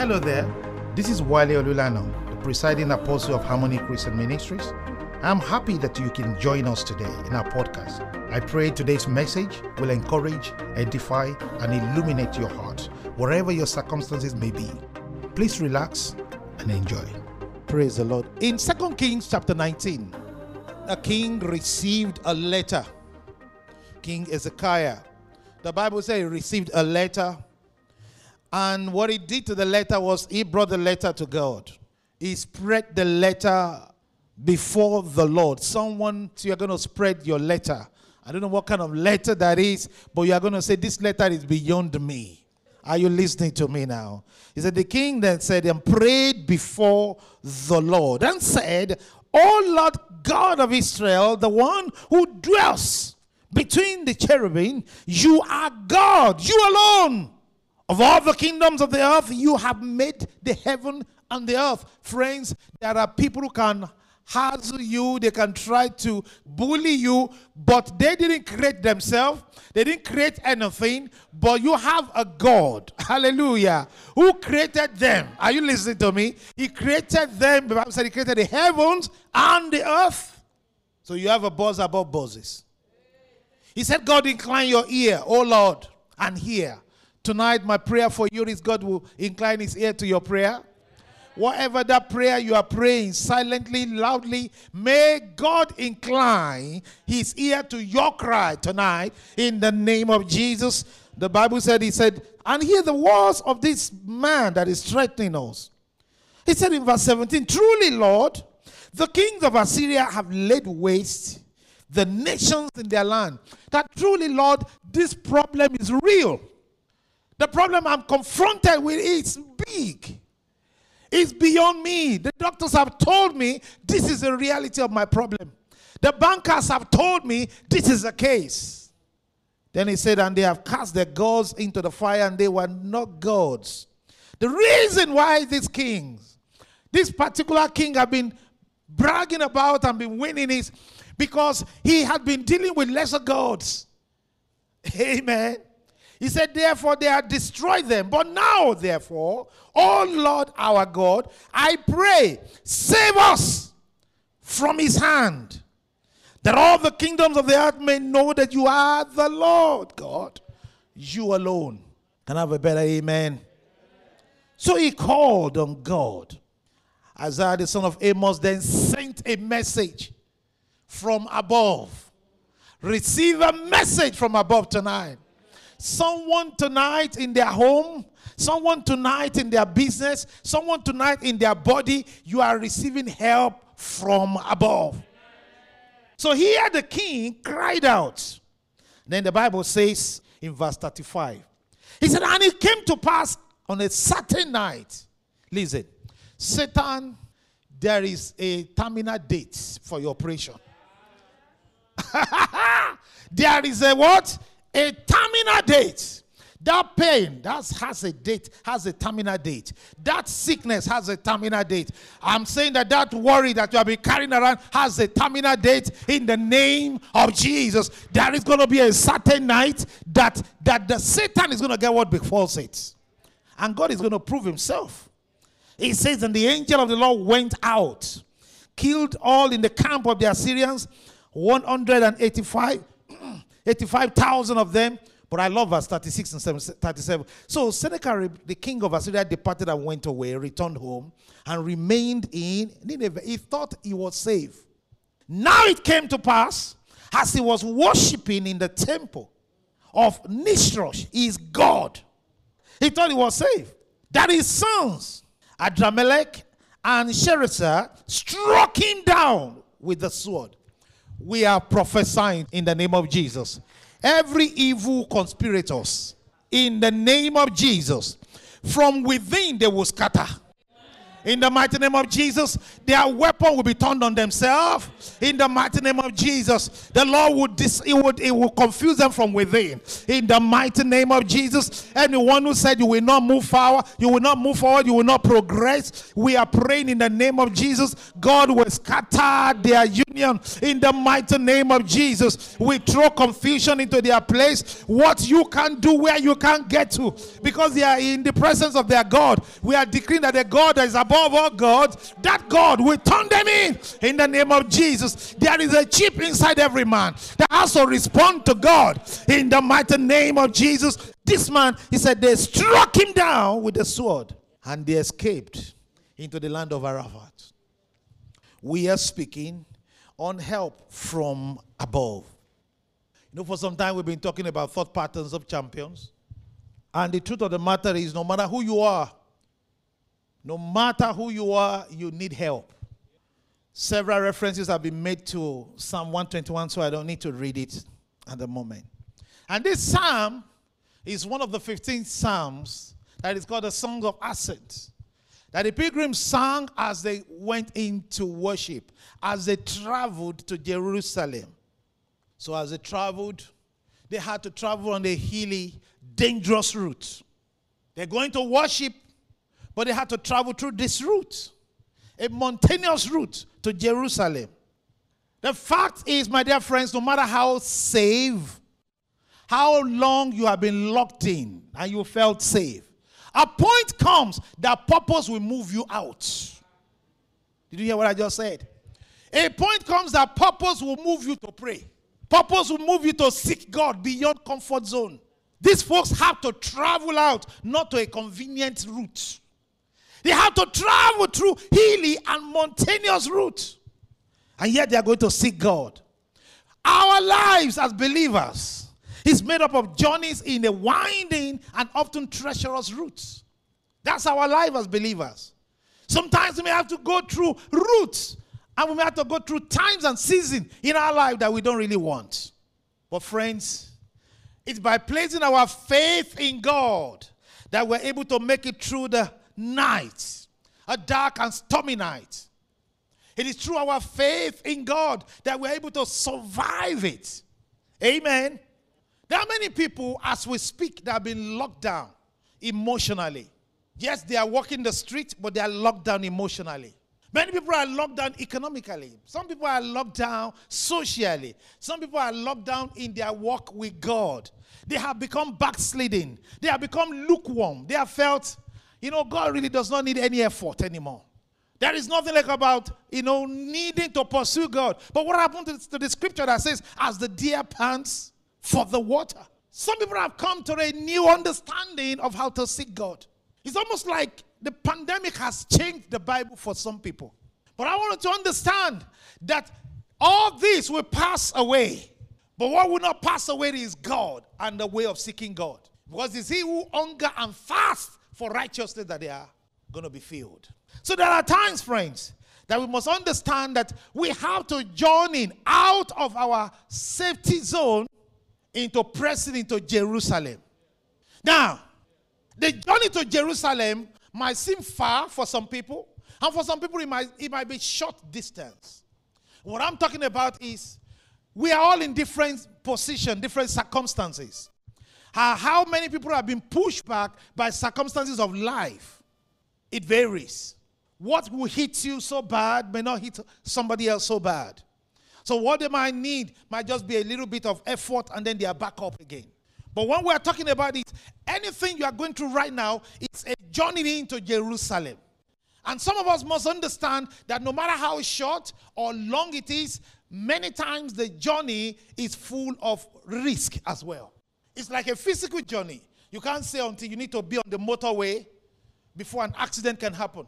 Hello there. This is Wale Olulano, the presiding apostle of Harmony Christian Ministries. I'm happy that you can join us today in our podcast. I pray today's message will encourage, edify, and illuminate your heart, wherever your circumstances may be. Please relax and enjoy. Praise the Lord. In 2 Kings chapter 19, a king received a letter. King Hezekiah. The Bible says he received a letter. And what he did to the letter was he brought the letter to God. He spread the letter before the Lord. Someone, so you're going to spread your letter. I don't know what kind of letter that is, but you are going to say, This letter is beyond me. Are you listening to me now? He said, The king then said, and prayed before the Lord and said, O Lord God of Israel, the one who dwells between the cherubim, you are God, you alone. Of all the kingdoms of the earth, you have made the heaven and the earth. Friends, there are people who can hassle you, they can try to bully you, but they didn't create themselves. They didn't create anything, but you have a God, hallelujah, who created them. Are you listening to me? He created them. The Bible said he created the heavens and the earth. So you have a boss above bosses. He said, God, incline your ear, oh Lord, and hear. Tonight, my prayer for you is God will incline his ear to your prayer. Whatever that prayer you are praying, silently, loudly, may God incline his ear to your cry tonight in the name of Jesus. The Bible said, He said, and hear the words of this man that is threatening us. He said in verse 17, Truly, Lord, the kings of Assyria have laid waste the nations in their land. That truly, Lord, this problem is real. The problem I'm confronted with is big. It's beyond me. The doctors have told me this is the reality of my problem. The bankers have told me this is the case. Then he said, and they have cast their gods into the fire, and they were not gods. The reason why these kings, this particular king, have been bragging about and been winning is because he had been dealing with lesser gods. Amen. He said, Therefore, they have destroyed them. But now, therefore, O Lord our God, I pray, save us from his hand, that all the kingdoms of the earth may know that you are the Lord God, you alone. Can I have a better amen? So he called on God. Isaiah, the son of Amoz, then sent a message from above. Receive a message from above tonight. Someone tonight in their home, someone tonight in their business, someone tonight in their body, you are receiving help from above. So here the king cried out. Then the Bible says in verse 35, he said, And it came to pass on a certain night. Listen, Satan, there is a terminal date for your operation. there is a what? A terminal date. That pain that has a date, has a terminal date. That sickness has a terminal date. I'm saying that that worry that you have been carrying around has a terminal date in the name of Jesus. There is going to be a certain night that that the Satan is going to get what befalls it, and God is going to prove Himself. He says, and the angel of the Lord went out, killed all in the camp of the Assyrians, 185 85,000 of them. But I love verse 36 and 37. So Sennacherib, the king of Assyria, departed and went away, returned home, and remained in Nineveh. He thought he was safe. Now it came to pass, as he was worshiping in the temple of Nisroch, his God, he thought he was safe. That his sons, Adramelech and Sharezer, struck him down with the sword we are prophesying in the name of Jesus. Every evil conspirators, in the name of Jesus, from within they will scatter. In the mighty name of Jesus, their weapon will be turned on themselves. In the mighty name of Jesus, the Lord would dis- it would it will confuse them from within. In the mighty name of Jesus, anyone who said you will not move forward, you will not move forward, you will not progress. We are praying in the name of Jesus. God will scatter their union in the mighty name of Jesus. We throw confusion into their place. What you can do, where you can't get to, because they are in the presence of their God. We are decreeing that the God that is all gods, that God will turn them in in the name of Jesus. There is a chip inside every man that has to respond to God in the mighty name of Jesus. This man, he said, they struck him down with the sword and they escaped into the land of Ararat. We are speaking on help from above. You know, for some time we've been talking about thought patterns of champions. And the truth of the matter is, no matter who you are, no matter who you are, you need help. Several references have been made to Psalm 121, so I don't need to read it at the moment. And this psalm is one of the 15 psalms that is called the Song of Ascent. That the pilgrims sang as they went into worship, as they traveled to Jerusalem. So, as they traveled, they had to travel on a hilly, dangerous route. They're going to worship, but they had to travel through this route, a mountainous route to Jerusalem. The fact is, my dear friends, no matter how safe, how long you have been locked in and you felt safe, a point comes that purpose will move you out. Did you hear what I just said? A point comes that purpose will move you to pray. Purpose will move you to seek God beyond comfort zone. These folks have to travel out, not to a convenient route. They have to travel through hilly and mountainous route. And yet they are going to seek God. Our lives as believers is made up of journeys in a winding and often treacherous routes. That's our life as believers. Sometimes we may have to go through routes and we may have to go through times and seasons in our life that we don't really want. But, friends, it's by placing our faith in God that we're able to make it through the night, a dark and stormy night. It is through our faith in God that we're able to survive it. Amen. There are many people, as we speak, that have been locked down emotionally. Yes, they are walking the street, but they are locked down emotionally. Many people are locked down economically. Some people are locked down socially. Some people are locked down in their walk with God. They have become backsliding. They have become lukewarm. They have felt, you know, God really does not need any effort anymore. There is nothing like about, you know, needing to pursue God. But what happened to, the scripture that says, as the deer pants for the water? Some people have come to a new understanding of how to seek God. It's almost like the pandemic has changed the Bible for some people. But I want you to understand that all this will pass away. But what will not pass away is God and the way of seeking God. Because it's He who hunger and fast for righteousness that they are going to be filled. So there are times, friends, that we must understand that we have to journey out of our safety zone into pressing into Jerusalem. Now, the journey to Jerusalem might seem far for some people, and for some people, it might, it might be short distance. What I'm talking about is we are all in different positions, different circumstances. How, how many people have been pushed back by circumstances of life? It varies. What will hit you so bad may not hit somebody else so bad. So, what they might need might just be a little bit of effort and then they are back up again. But when we're talking about it, anything you are going through right now is a journey into Jerusalem. And some of us must understand that no matter how short or long it is, many times the journey is full of risk as well. It's like a physical journey. You can't say until you need to be on the motorway before an accident can happen.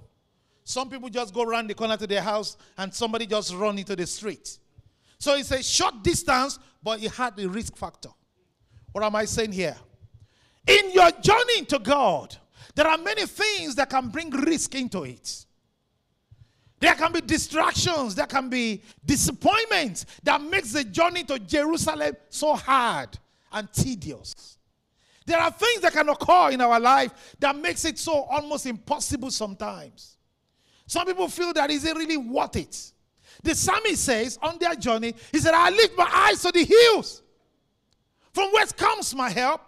Some people just go around the corner to their house and somebody just run into the street. So it's a short distance, but it had the risk factor. What am I saying here? In your journey to God, there are many things that can bring risk into it. There can be distractions, there can be disappointments that makes the journey to Jerusalem so hard and tedious. There are things that can occur in our life that makes it so almost impossible sometimes. Some people feel that is it really worth it? The psalmist says on their journey, he said, I lift my eyes to the hills. From whence comes my help?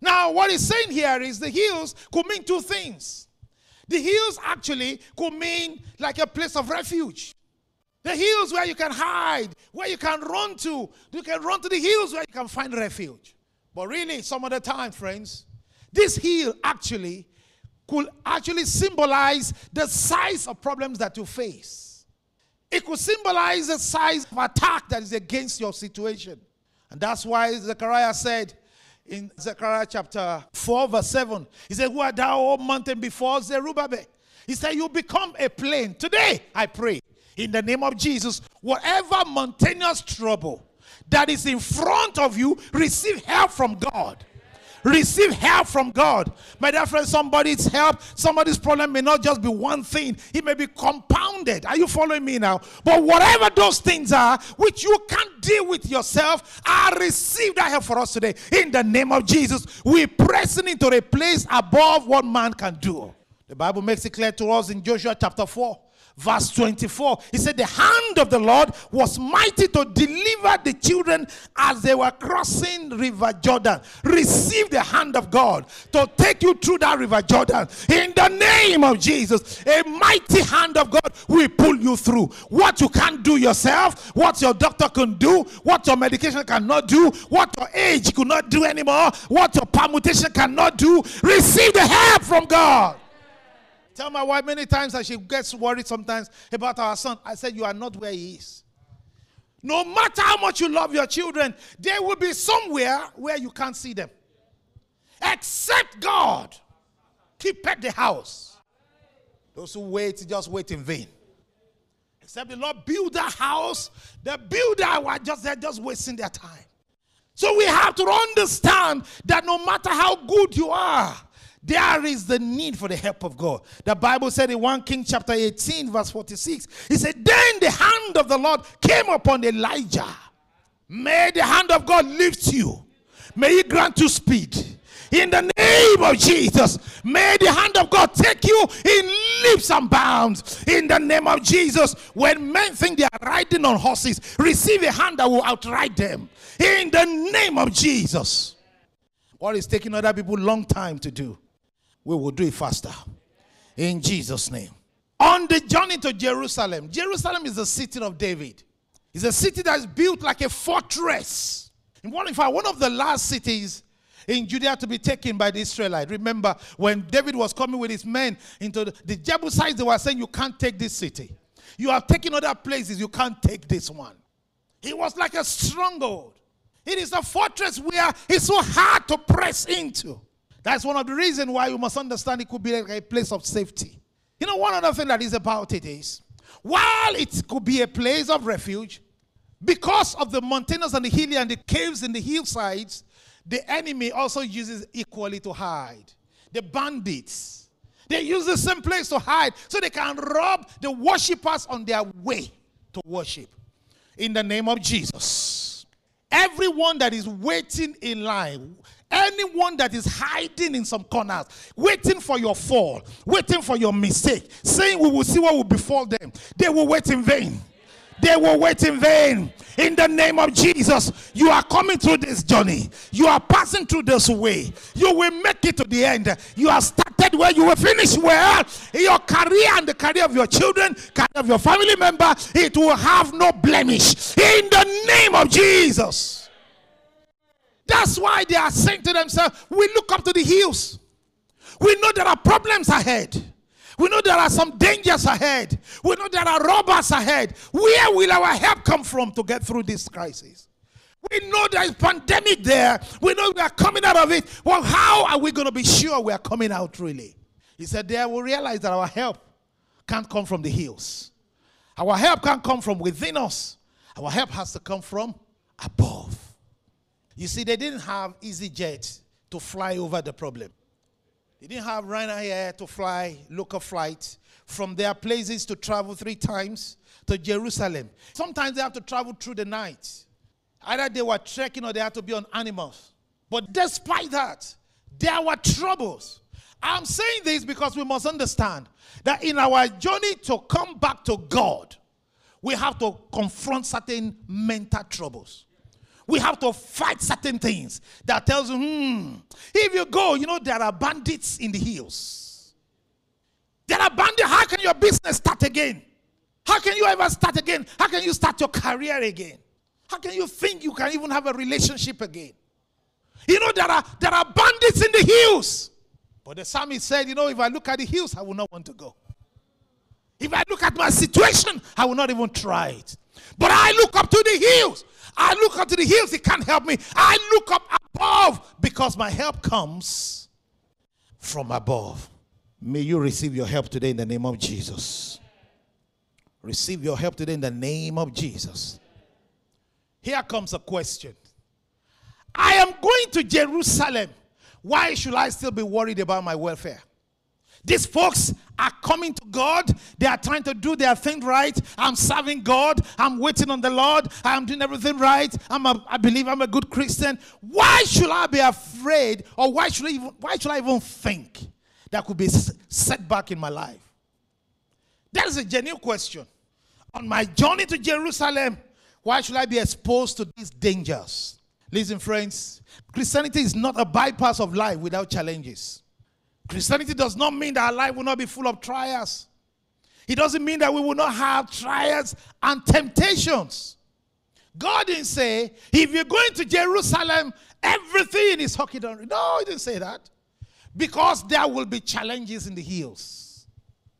Now, what he's saying here is the hills could mean two things. The hills actually could mean like a place of refuge. The hills where you can hide, where you can run to. You can run to the hills where you can find refuge. But really, some of the time, friends, this hill actually could actually symbolize the size of problems that you face. It could symbolize the size of attack that is against your situation. And that's why Zechariah said in Zechariah chapter 4, verse 7, he said, Who art thou, O mountain, before Zerubbabel? He said, You become a plain. Today, I pray, in the name of Jesus, whatever mountainous trouble that is in front of you, receive help from God. Receive help from God. My dear friend, somebody's help, somebody's problem may not just be one thing, it may be compounded. Are you following me now? But whatever those things are, which you can't deal with yourself, I receive that help for us today. In the name of Jesus, we're pressing into a place above what man can do. The Bible makes it clear to us in Joshua chapter 4 verse 24. He said, The hand of the Lord was mighty to deliver the children as they were crossing River Jordan. Receive the hand of God to take you through that River Jordan. In the name of Jesus, a mighty hand of God will pull you through. What you can't do yourself, what your doctor can do, what your medication cannot do, what your age could not do anymore, what your permutation cannot do, receive the help from God. Tell my wife many times that she gets worried sometimes about our son. I said, You are not where he is. No matter how much you love your children, they will be somewhere where you can't see them. Except God. Keep at the house. Those who wait, just wait in vain. Except the Lord build a house, the builder were just they're just wasting their time. So we have to understand that no matter how good you are, there is the need for the help of God. The Bible said in 1 King chapter 18, verse 46, he said, Then the hand of the Lord came upon Elijah. May the hand of God lift you. May he grant you speed. In the name of Jesus, may the hand of God take you in leaps and bounds. In the name of Jesus, when men think they are riding on horses, receive a hand that will outride them. In the name of Jesus. What is taking other people long time to do? We will do it faster. In Jesus' name. On the journey to Jerusalem, Jerusalem is the city of David. It's a city that is built like a fortress. In one, in fact, one of the last cities in Judea to be taken by the Israelites. Remember, when David was coming with his men into the, the Jebusites, they were saying, You can't take this city. You are taking other places, you can't take this one. It was like a stronghold. It is a fortress where it's so hard to press into. That's one of the reasons why you must understand it could be like a place of safety. You know, one other thing that is about it is while it could be a place of refuge, because of the mountains and the hilly and the caves and the hillsides, the enemy also uses equally to hide. The bandits, they use the same place to hide so they can rob the worshippers on their way to worship. In the name of Jesus. Everyone that is waiting in line, Anyone that is hiding in some corners, waiting for your fall, waiting for your mistake, saying we will see what will befall them, they will wait in vain. They will wait in vain. In the name of Jesus, you are coming through this journey. You are passing through this way. You will make it to the end. You are started where you will finish well. Your career and the career of your children, career of your family member, it will have no blemish. In the name of Jesus. That's why they are saying to themselves, We look up to the hills. We know there are problems ahead. We know there are some dangers ahead. We know there are robbers ahead. Where will our help come from to get through this crisis? We know there is pandemic there. We know we are coming out of it. Well, how are we going to be sure we are coming out really? He said, There we realize that our help can't come from the hills. Our help can't come from within us. Our help has to come from above. You see, they didn't have easy EasyJet to fly over the problem. They didn't have Ryanair air to fly local flights from their places to travel three times to Jerusalem. Sometimes they have to travel through the night. Either they were trekking or they had to be on animals. But despite that, there were troubles. I'm saying this because we must understand that in our journey to come back to God, we have to confront certain mental troubles. We have to fight certain things that tells you, hmm, if you go, you know, there are bandits in the hills. There are bandits. How can your business start again? How can you ever start again? How can you start your career again? How can you think you can even have a relationship again? You know, there are there are bandits in the hills. But the psalmist said, you know, if I look at the hills, I will not want to go. If I look at my situation, I will not even try it. But I look up to the hills. I look up to the hills, it can't help me. I look up above because my help comes from above. May you receive your help today in the name of Jesus. Receive your help today in the name of Jesus. Here comes a question I am going to Jerusalem. Why should I still be worried about my welfare? These folks are coming to God. They are trying to do their thing right. I'm serving God. I'm waiting on the Lord. I'm doing everything right. I'm a, I believe I'm a good Christian. Why should I be afraid or why should I even, why should I even think that could be setback in my life? That is a genuine question. On my journey to Jerusalem, why should I be exposed to these dangers? Listen, friends, Christianity is not a bypass of life without challenges. Christianity does not mean that our life will not be full of trials. It doesn't mean that we will not have trials and temptations. God didn't say, if you're going to Jerusalem, everything is hockey down. No, he didn't say that. Because there will be challenges in the hills.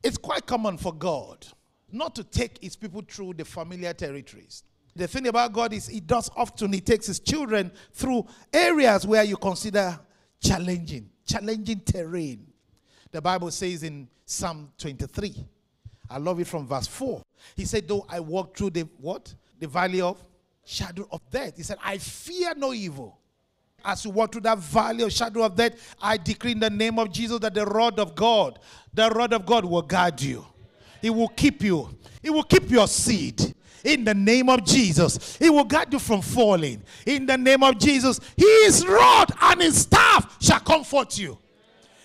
It's quite common for God not to take his people through the familiar territories. The thing about God is, He does often, He takes His children through areas where you consider challenging, challenging terrain. The Bible says in Psalm 23, I love it from verse 4. He said, Though I walk through the what? The valley of shadow of death. He said, I fear no evil. As you walk through that valley of shadow of death, I decree in the name of Jesus that the rod of God, the rod of God will guard you. It will keep you. It will keep your seed in the name of Jesus. He will guard you from falling in the name of Jesus. His rod and his staff shall comfort you.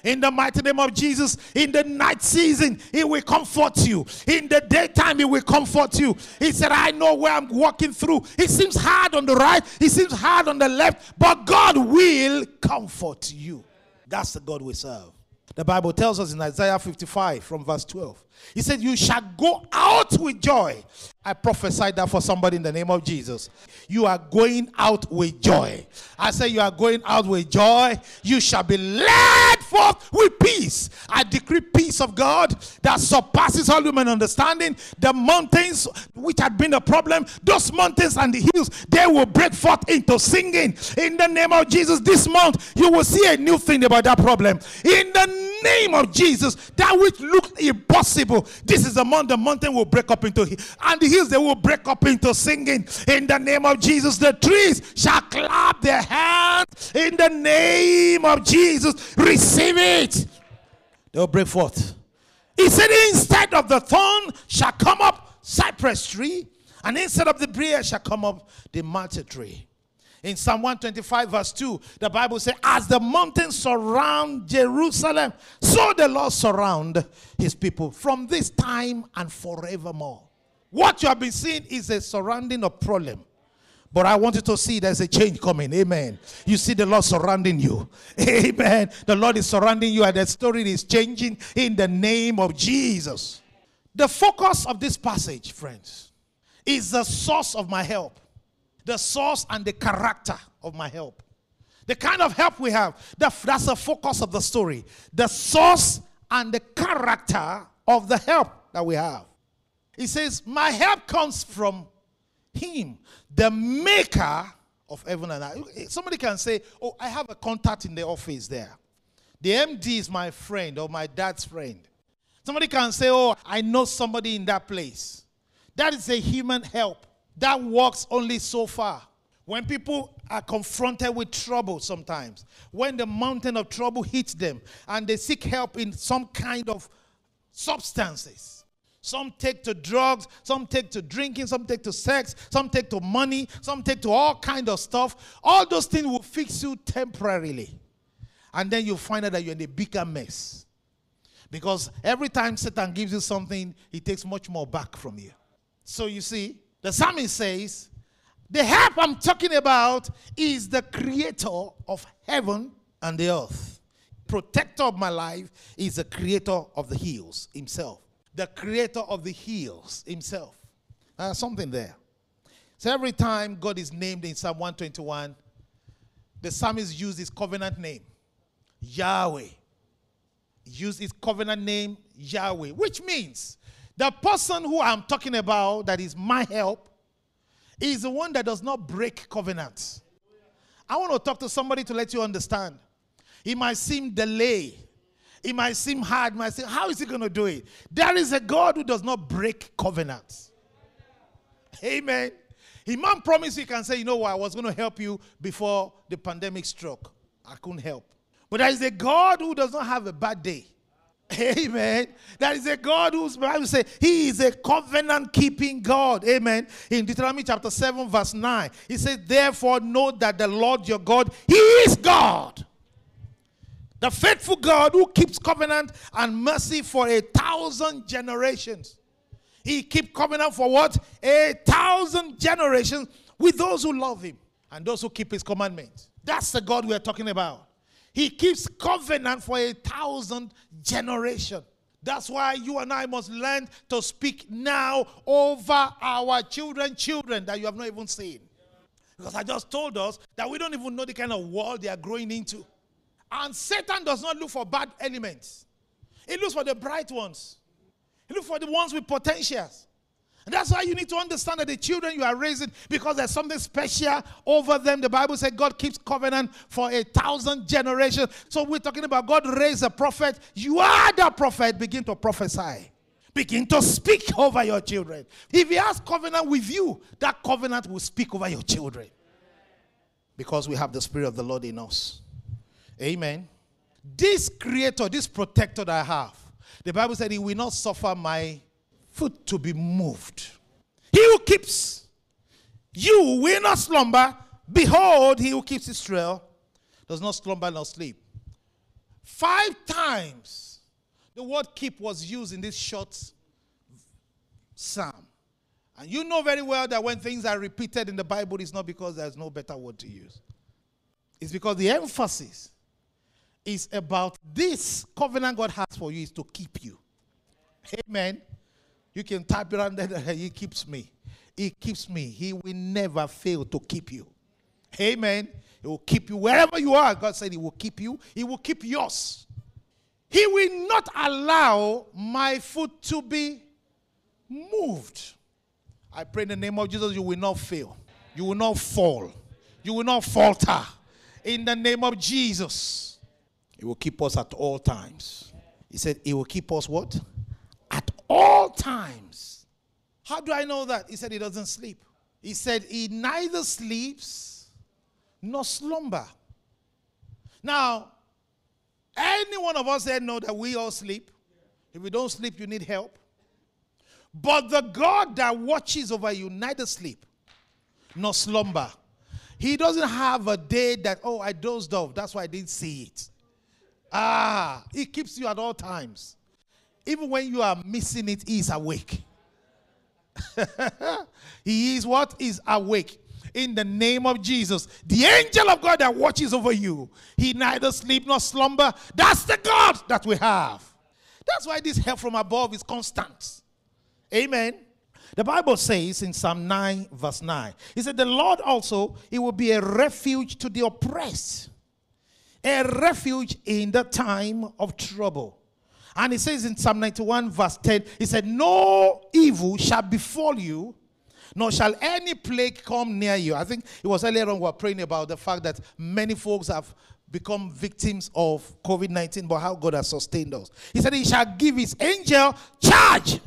In the mighty name of Jesus, in the night season, He will comfort you. In the daytime, He will comfort you. He said, I know where I'm walking through. It seems hard on the right, it seems hard on the left, but God will comfort you. That's the God we serve. The Bible tells us in Isaiah 55 from verse 12. He said, You shall go out with joy I prophesied that for somebody in the name of Jesus. You are going out with joy. I say, You are going out with joy. You shall be led forth with peace. I decree peace of God that surpasses all human understanding. The mountains which had been a problem, those mountains and the hills, they will break forth into singing. In the name of Jesus, this month, you will see a new thing about that problem. In the name of Jesus, that which looked impossible, this is the month the mountain will break up into, and the hills they will break up into singing. In the name of Jesus, the trees shall clap their hands. In the name of Jesus, receive it. They will break forth. He said, instead of the thorn shall come up cypress tree, and instead of the briar shall come up the myrtle tree. In Psalm 125, verse 2, the Bible says, As the mountains surround Jerusalem, so the Lord surround his people from this time and forevermore. What you have been seeing is a surrounding of problem. But I want you to see there's a change coming. Amen. You see the Lord surrounding you. Amen. The Lord is surrounding you, and the story is changing in the name of Jesus. The focus of this passage, friends, is the source of my help, the source and the character of my help. The kind of help we have, that's the focus of the story. The source and the character of the help that we have. He says, My help comes from Him, the maker of heaven and earth. Somebody can say, Oh, I have a contact in the office there. The MD is my friend or my dad's friend. Somebody can say, Oh, I know somebody in that place. That is a human help. That works only so far. When people are confronted with trouble sometimes, when the mountain of trouble hits them and they seek help in some kind of substances, some take to drugs, some take to drinking, some take to sex, some take to money, some take to all kind of stuff. All those things will fix you temporarily. And then you find out that you're in a bigger mess. Because every time Satan gives you something, he takes much more back from you. So you see, the psalmist says, The help I'm talking about is the creator of heaven and the earth. Protector of my life is the creator of the hills himself. The creator of the hills himself. Uh, something there. So every time God is named in Psalm 121, the psalmist used his covenant name, Yahweh. Use his covenant name, Yahweh, which means the person who I'm talking about, that is my help, is the one that does not break covenants. I want to talk to somebody to let you understand. It might seem delay. It might seem hard. It might say, how is he going to do it? There is a God who does not break covenants. Amen. Imam promised he can say, you know what, I was going to help you before the pandemic struck. I couldn't help. But there is a God who does not have a bad day. Amen. That is a God whose Bible say He is a covenant keeping God. Amen. In Deuteronomy chapter 7, verse 9, He says, Therefore, know that the Lord your God, He is God. The faithful God who keeps covenant and mercy for a thousand generations. He keep covenant for what? A thousand generations with those who love Him and those who keep His commandments. That's the God we're talking about. He keeps covenant for a thousand generation. That's why you and I must learn to speak now over our children, children that you have not even seen. Because I just told us that we don't even know the kind of world they are growing into. And Satan does not look for bad elements, he looks for the bright ones, he looks for the ones with potentials. And that's why you need to understand that the children you are raising, because there's something special over them. The Bible said God keeps covenant for a thousand generations. So we're talking about God raised a prophet. You are the prophet. Begin to prophesy. Begin to speak over your children. If he has covenant with you, that covenant will speak over your children. Because we have the Spirit of the Lord in us. Amen. This creator, this protector that I have, the Bible said he will not suffer my foot to be moved. He who keeps you will not slumber. Behold, he who keeps Israel does not slumber nor sleep. Five times the word keep was used in this short psalm. And you know very well that when things are repeated in the Bible, it's not because there's no better word to use. It's because the emphasis is about this covenant God has for you is to keep you. Amen. You can type it under there. He keeps me. He keeps me. He will never fail to keep you. Amen. He will keep you wherever you are. God said He will keep you. He will keep yours. He will not allow my foot to be moved. I pray in the name of Jesus, you will not fail. You will not fall. You will not falter. In the name of Jesus. He will keep us at all times. He said, He will keep us what? At all times. How do I know that? He said he doesn't sleep. He said he neither sleeps nor slumber. Now, any one of us here know that we all sleep. If you don't sleep, you need help. But the God that watches over you neither sleep nor slumber. He doesn't have a day that, oh, I dozed off. That's why I didn't see it. Ah, he keeps you at all times. Even when you are missing it, he is awake. he is what? Is awake. In the name of Jesus. The angel of God that watches over you. He neither sleep nor slumber. That's the God that we have. That's why this help from above is constant. Amen. The Bible says in Psalm 9, verse 9, He said, The Lord also, He will be a refuge to the oppressed, a refuge in the time of trouble. And he says in Psalm 91, verse 10, he said, No evil shall befall you, nor shall any plague come near you. I think it was earlier on we were praying about the fact that many folks have become victims of COVID 19, but how God has sustained us. He said, He shall give His angel charge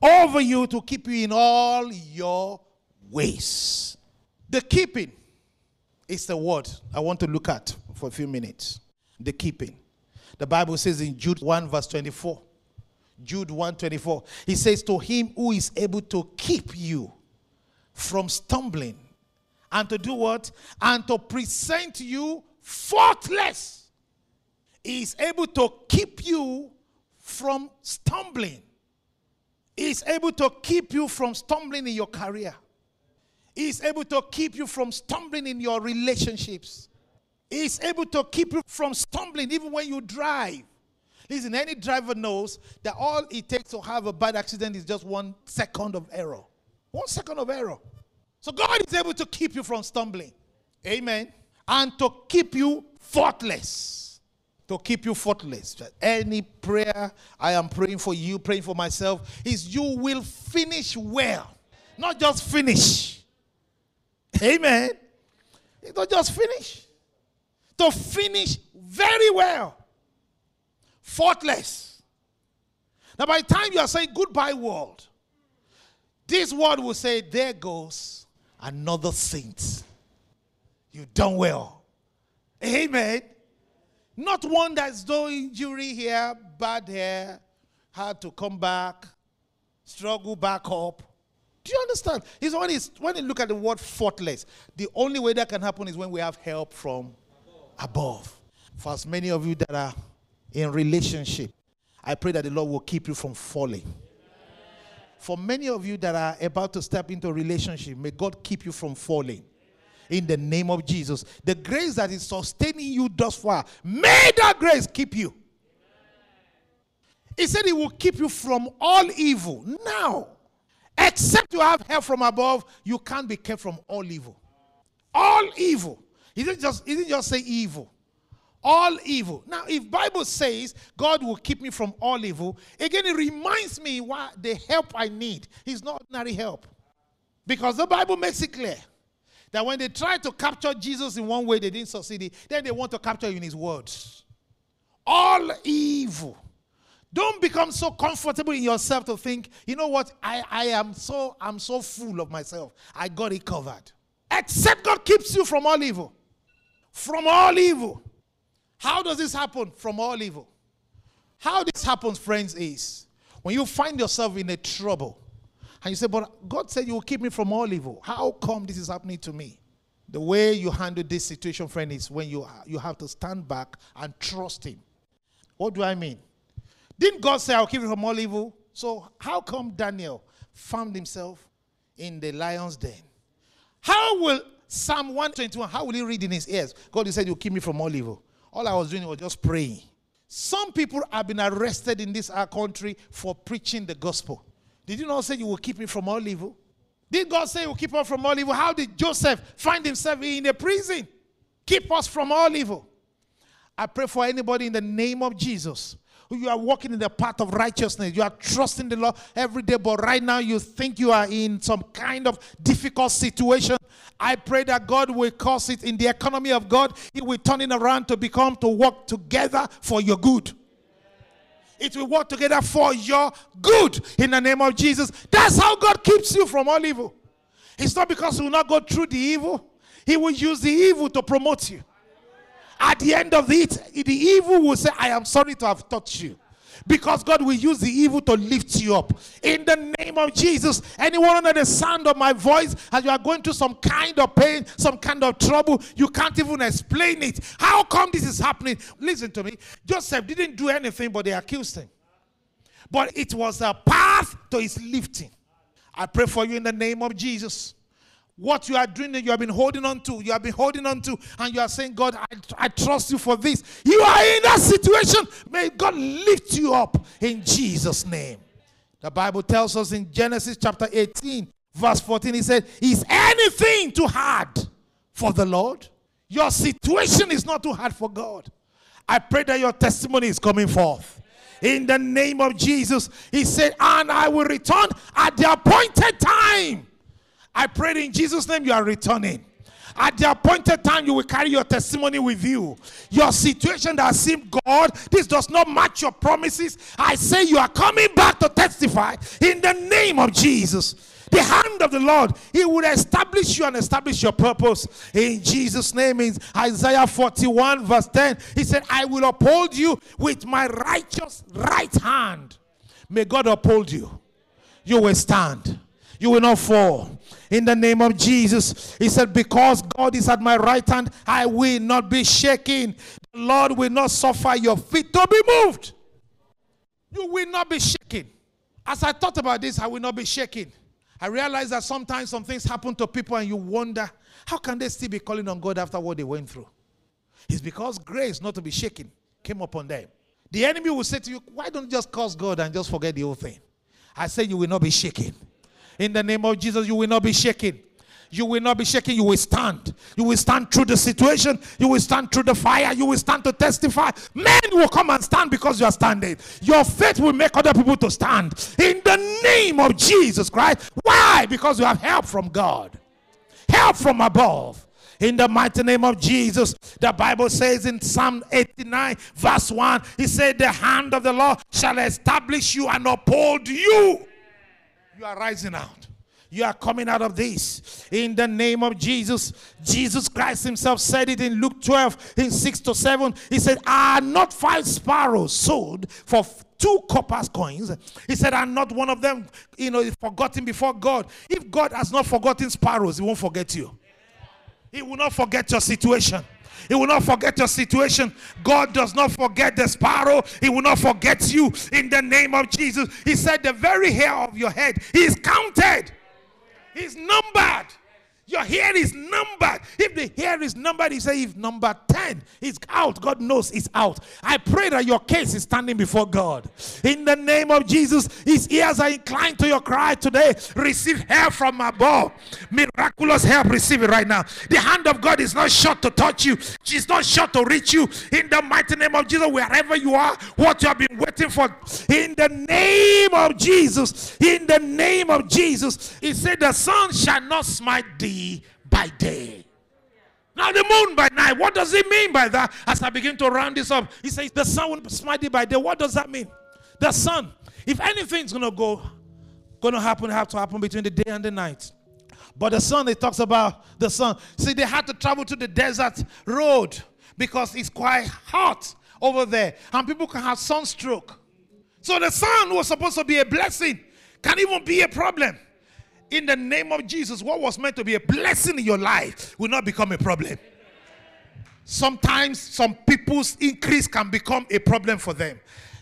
over you to keep you in all your ways. The keeping is the word I want to look at for a few minutes. The keeping. The Bible says in Jude 1, verse 24. Jude 1 24. He says, To him who is able to keep you from stumbling and to do what? And to present you faultless He is able to keep you from stumbling. He is able to keep you from stumbling in your career. He is able to keep you from stumbling in your relationships. Is able to keep you from stumbling even when you drive. Listen, any driver knows that all it takes to have a bad accident is just one second of error. One second of error. So God is able to keep you from stumbling. Amen. And to keep you faultless. To keep you faultless. Any prayer I am praying for you, praying for myself, is you will finish well. Not just finish. Amen. It's not just finish. To finish very well. Faultless. Now, by the time you are saying goodbye, world, this world will say, There goes another saint. You've done well. Amen. Not one that's doing injury here, bad here, had to come back, struggle back up. Do you understand? It's when, it's, when you look at the word faultless, the only way that can happen is when we have help from above. For as many of you that are in relationship, I pray that the Lord will keep you from falling. For many of you that are about to step into a relationship, may God keep you from falling in the name of Jesus. The grace that is sustaining you thus far, may that grace keep you. He said he will keep you from all evil. Now, except you have help from above, you can't be kept from all evil. All evil. He didn't just, he didn't just say evil. All evil. Now, if Bible says God will keep me from all evil, again it reminds me what the help I need is not ordinary help. Because the Bible makes it clear that when they try to capture Jesus in one way, they didn't succeed. Then they want to capture you in his words. All evil. Don't become so comfortable in yourself to think, you know what, I, I am so I'm so full of myself. I got it covered. Except God keeps you from all evil. From all evil. How does this happen? From all evil. How this happens, friends, is when you find yourself in a trouble, and you say, But God said you will keep me from all evil. How come this is happening to me? The way you handle this situation, friend, is when you, you have to stand back and trust Him. What do I mean? Didn't God say, I'll keep you from all evil? So, how come Daniel found himself in the lion's den? How will Psalm 121, how will he read in his ears? God, you said you'll keep me from all evil. All I was doing was just praying. Some people have been arrested in this our country for preaching the gospel. Did you not say you will keep me from all evil? Did God say he will keep us from all evil? How did Joseph find himself in a prison? Keep us from all evil. I pray for anybody in the name of Jesus you are walking in the path of righteousness. You are trusting the Lord every day, but right now you think you are in some kind of difficult situation. I pray that God will cause it in the economy of God. It will turn it around to become to work together for your good it will work together for your good in the name of Jesus. That's how God keeps you from all evil. It's not because you will not go through the evil, He will use the evil to promote you. At the end of it, the evil will say, I am sorry to have touched you. Because God will use the evil to lift you up. In the name of Jesus, anyone under the sound of my voice, as you are going through some kind of pain, some kind of trouble, you can't even explain it. How come this is happening? Listen to me. Joseph didn't do anything, but they accused him. But it was a path to his lifting. I pray for you in the name of Jesus. What you are doing, you have been holding on to, you have been holding on to, and you are saying, God, I, I trust you for this. You are in that situation. May God lift you up in Jesus' name. The Bible tells us in Genesis chapter 18, verse 14, He said, Is anything too hard for the Lord? Your situation is not too hard for God. I pray that your testimony is coming forth. In the name of Jesus, He said, And I will return at the appointed time. I prayed in Jesus' name you are returning. At the appointed time, you will carry your testimony with you. Your situation that seemed God, this does not match your promises. I say you are coming back to testify in the name of Jesus. The hand of the Lord, He will establish you and establish your purpose in Jesus' name. In Isaiah 41, verse 10, He said, I will uphold you with my righteous right hand. May God uphold you. You will stand You will not fall. In the name of Jesus, he said, Because God is at my right hand, I will not be shaken. The Lord will not suffer your feet to be moved. You will not be shaken. As I thought about this, I will not be shaken. I realized that sometimes some things happen to people and you wonder, how can they still be calling on God after what they went through? It's because grace, not to be shaken, came upon them. The enemy will say to you, Why don't you just curse God and just forget the whole thing? I say, You will not be shaken. In the name of Jesus, you will not be shaken. You will not be shaken. You will stand. You will stand through the situation. You will stand through the fire. You will stand to testify. Men will come and stand because you are standing. Your faith will make other people to stand. In the name of Jesus Christ. Why? Because you have help from God, help from above. In the mighty name of Jesus, the Bible says in Psalm 89, verse 1, He said, The hand of the Lord shall establish you and uphold you. You are rising out. You are coming out of this in the name of Jesus. Jesus Christ Himself said it in Luke 12, in 6 to 7. He said, Are not five sparrows sold for two copper coins? He said, Are not one of them, you know, forgotten before God? If God has not forgotten sparrows, He won't forget you. He will not forget your situation. He will not forget your situation. God does not forget the sparrow. He will not forget you in the name of Jesus. He said, The very hair of your head is counted. He's numbered. Your hair is numbered. If the hair is numbered, he said, if number 10 is out, God knows it's out. I pray that your case is standing before God. In the name of Jesus, his ears are inclined to your cry today. Receive help from above. Miraculous help, receive it right now. The hand of God is not short to touch you, she's not short to reach you. In the mighty name of Jesus, wherever you are, what you have been waiting for. In the name of Jesus, in the name of Jesus, he said, The sun shall not smite thee by day. Now the moon by night. What does it mean by that? As I begin to round this up, he says the sun will smite thee by day. What does that mean? The sun. If anything's gonna go, gonna happen, have to happen between the day and the night. But the sun, it talks about the sun. See, they had to travel to the desert road because it's quite hot over there, and people can have sunstroke. So the sun was supposed to be a blessing, can even be a problem in the name of Jesus, what was meant to be a blessing in your life will not become a problem. Sometimes some people's increase can become a problem for them.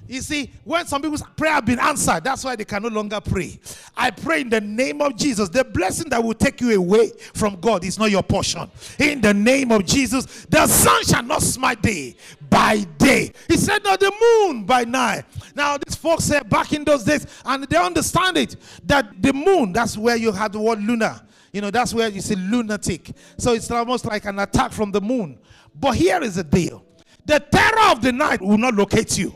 You see, when some people's prayer have been answered, that's why they can no longer pray. I pray in the name of Jesus. The blessing that will take you away from God is not your portion. In the name of Jesus, the sun shall not smite thee by day. He said, not the moon by night. Now, these folks said back in those days, and they understand it, that the moon, that's where you have the word lunar. You know, that's where you see lunatic. So it's almost like an attack from the moon. But here is the deal the terror of the night will not locate you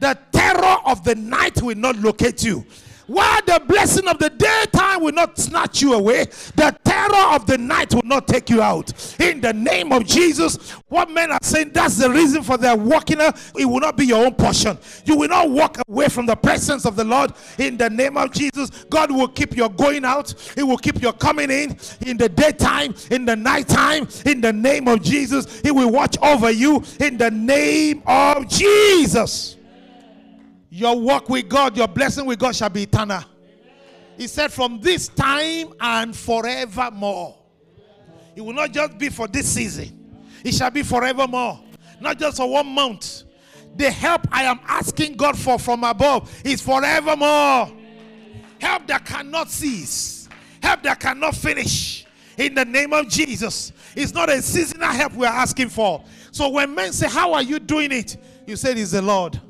the terror of the night will not locate you. While the blessing of the daytime will not snatch you away, the terror of the night will not take you out. In the name of Jesus, what men are saying, that's the reason for their walking. It will not be your own portion. You will not walk away from the presence of the Lord. In the name of Jesus, God will keep your going out, He will keep your coming in in the daytime, in the nighttime. In the name of Jesus, He will watch over you. In the name of Jesus. Your walk with God, your blessing with God shall be eternal. He said, from this time and forevermore. It will not just be for this season, it shall be forevermore. Not just for one month. The help I am asking God for from above is forevermore. Help that cannot cease, help that cannot finish. In the name of Jesus. It's not a seasonal help we are asking for. So when men say, How are you doing it? You said, It's the Lord.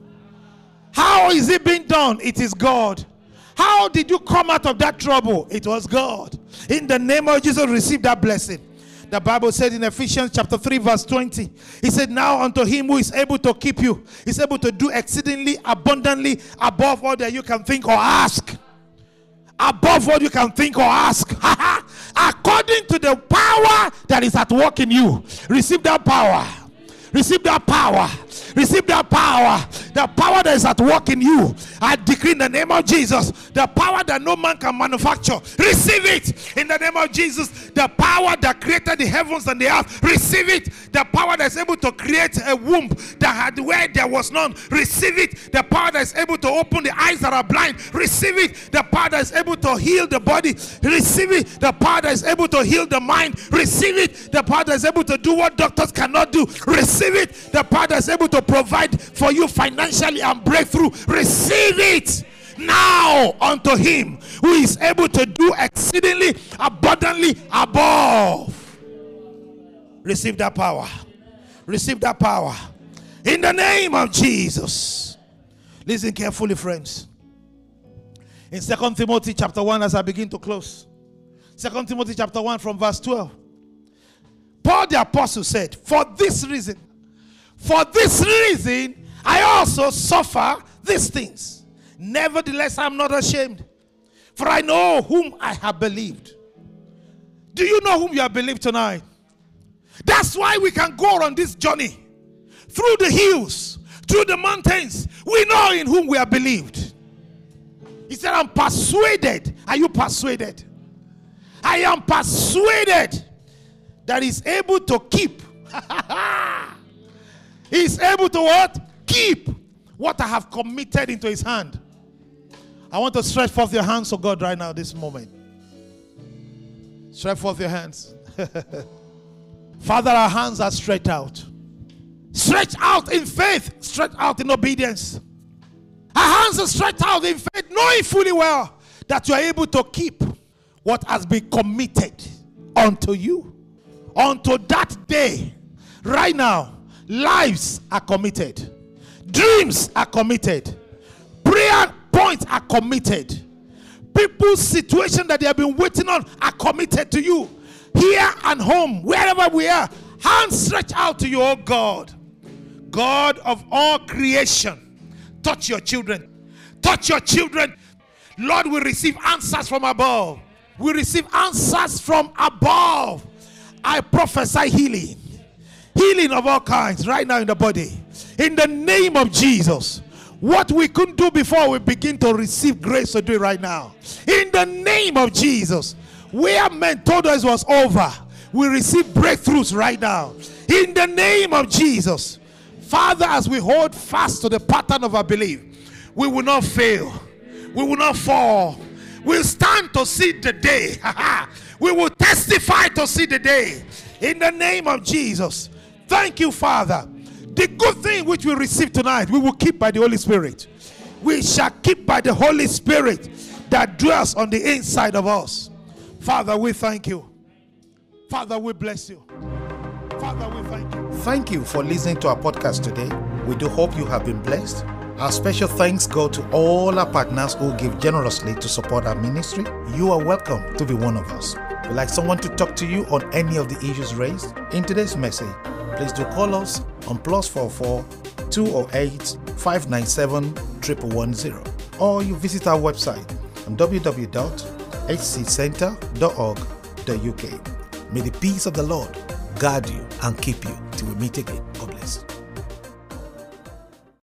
How is it being done? It is God. How did you come out of that trouble? It was God. In the name of Jesus, receive that blessing. The Bible said in Ephesians chapter 3, verse 20, He said, Now unto him who is able to keep you, is able to do exceedingly abundantly above all that you can think or ask. Above what you can think or ask. According to the power that is at work in you. Receive that power. Receive that power. Receive that power. The power that is at work in you. I decree in the name of Jesus. The power that no man can manufacture. Receive it in the name of Jesus. The power that created the heavens and the earth. Receive it. The power that is able to create a womb that had where there was none. Receive it. The power that is able to open the eyes that are blind. Receive it. The power that is able to heal the body. Receive it. The power that is able to heal the mind. Receive it. The power that is able to do what doctors cannot do. Receive it. The power that is able to provide for you financially and breakthrough. Receive it now unto him who is able to do exceedingly abundantly above. Receive that power. Receive that power. In the name of Jesus. Listen carefully, friends. In Second Timothy chapter 1, as I begin to close. Second Timothy chapter 1 from verse 12. Paul the apostle said, For this reason, for this reason, I also suffer these things. Nevertheless, I'm not ashamed, for I know whom I have believed. Do you know whom you have believed tonight? That's why we can go on this journey through the hills, through the mountains. We know in whom we have believed. He said, I'm persuaded. Are you persuaded? I am persuaded that he's able to keep. he's able to what? Keep what I have committed into his hand. I want to stretch forth your hands to God right now, this moment. Stretch forth your hands. Father, our hands are stretched out. Stretch out in faith, stretch out in obedience. Our hands are stretched out in faith, knowing fully well that you are able to keep what has been committed unto you. Unto that day, right now, lives are committed, dreams are committed, prayer points are committed, people's situation that they have been waiting on are committed to you. Here and home, wherever we are, hands stretch out to you, oh God. God of all creation, touch your children. Touch your children. Lord, we receive answers from above. We receive answers from above. I prophesy healing. Healing of all kinds right now in the body. In the name of Jesus. What we couldn't do before, we begin to receive grace to do it right now. In the name of Jesus. Where men told us was over, we receive breakthroughs right now. In the name of Jesus. Father, as we hold fast to the pattern of our belief, we will not fail, we will not fall. We'll stand to see the day. we will testify to see the day. In the name of Jesus. Thank you, Father. The good thing which we receive tonight, we will keep by the Holy Spirit. We shall keep by the Holy Spirit that dwells on the inside of us. Father, we thank you. Father, we bless you. Father, we thank you. Thank you for listening to our podcast today. We do hope you have been blessed. Our special thanks go to all our partners who give generously to support our ministry. You are welcome to be one of us. Would like someone to talk to you on any of the issues raised in today's message? Please do call us on plus 44 208 597 1110 or you visit our website on www.hccenter.org.uk. May the peace of the Lord guard you and keep you till we meet again.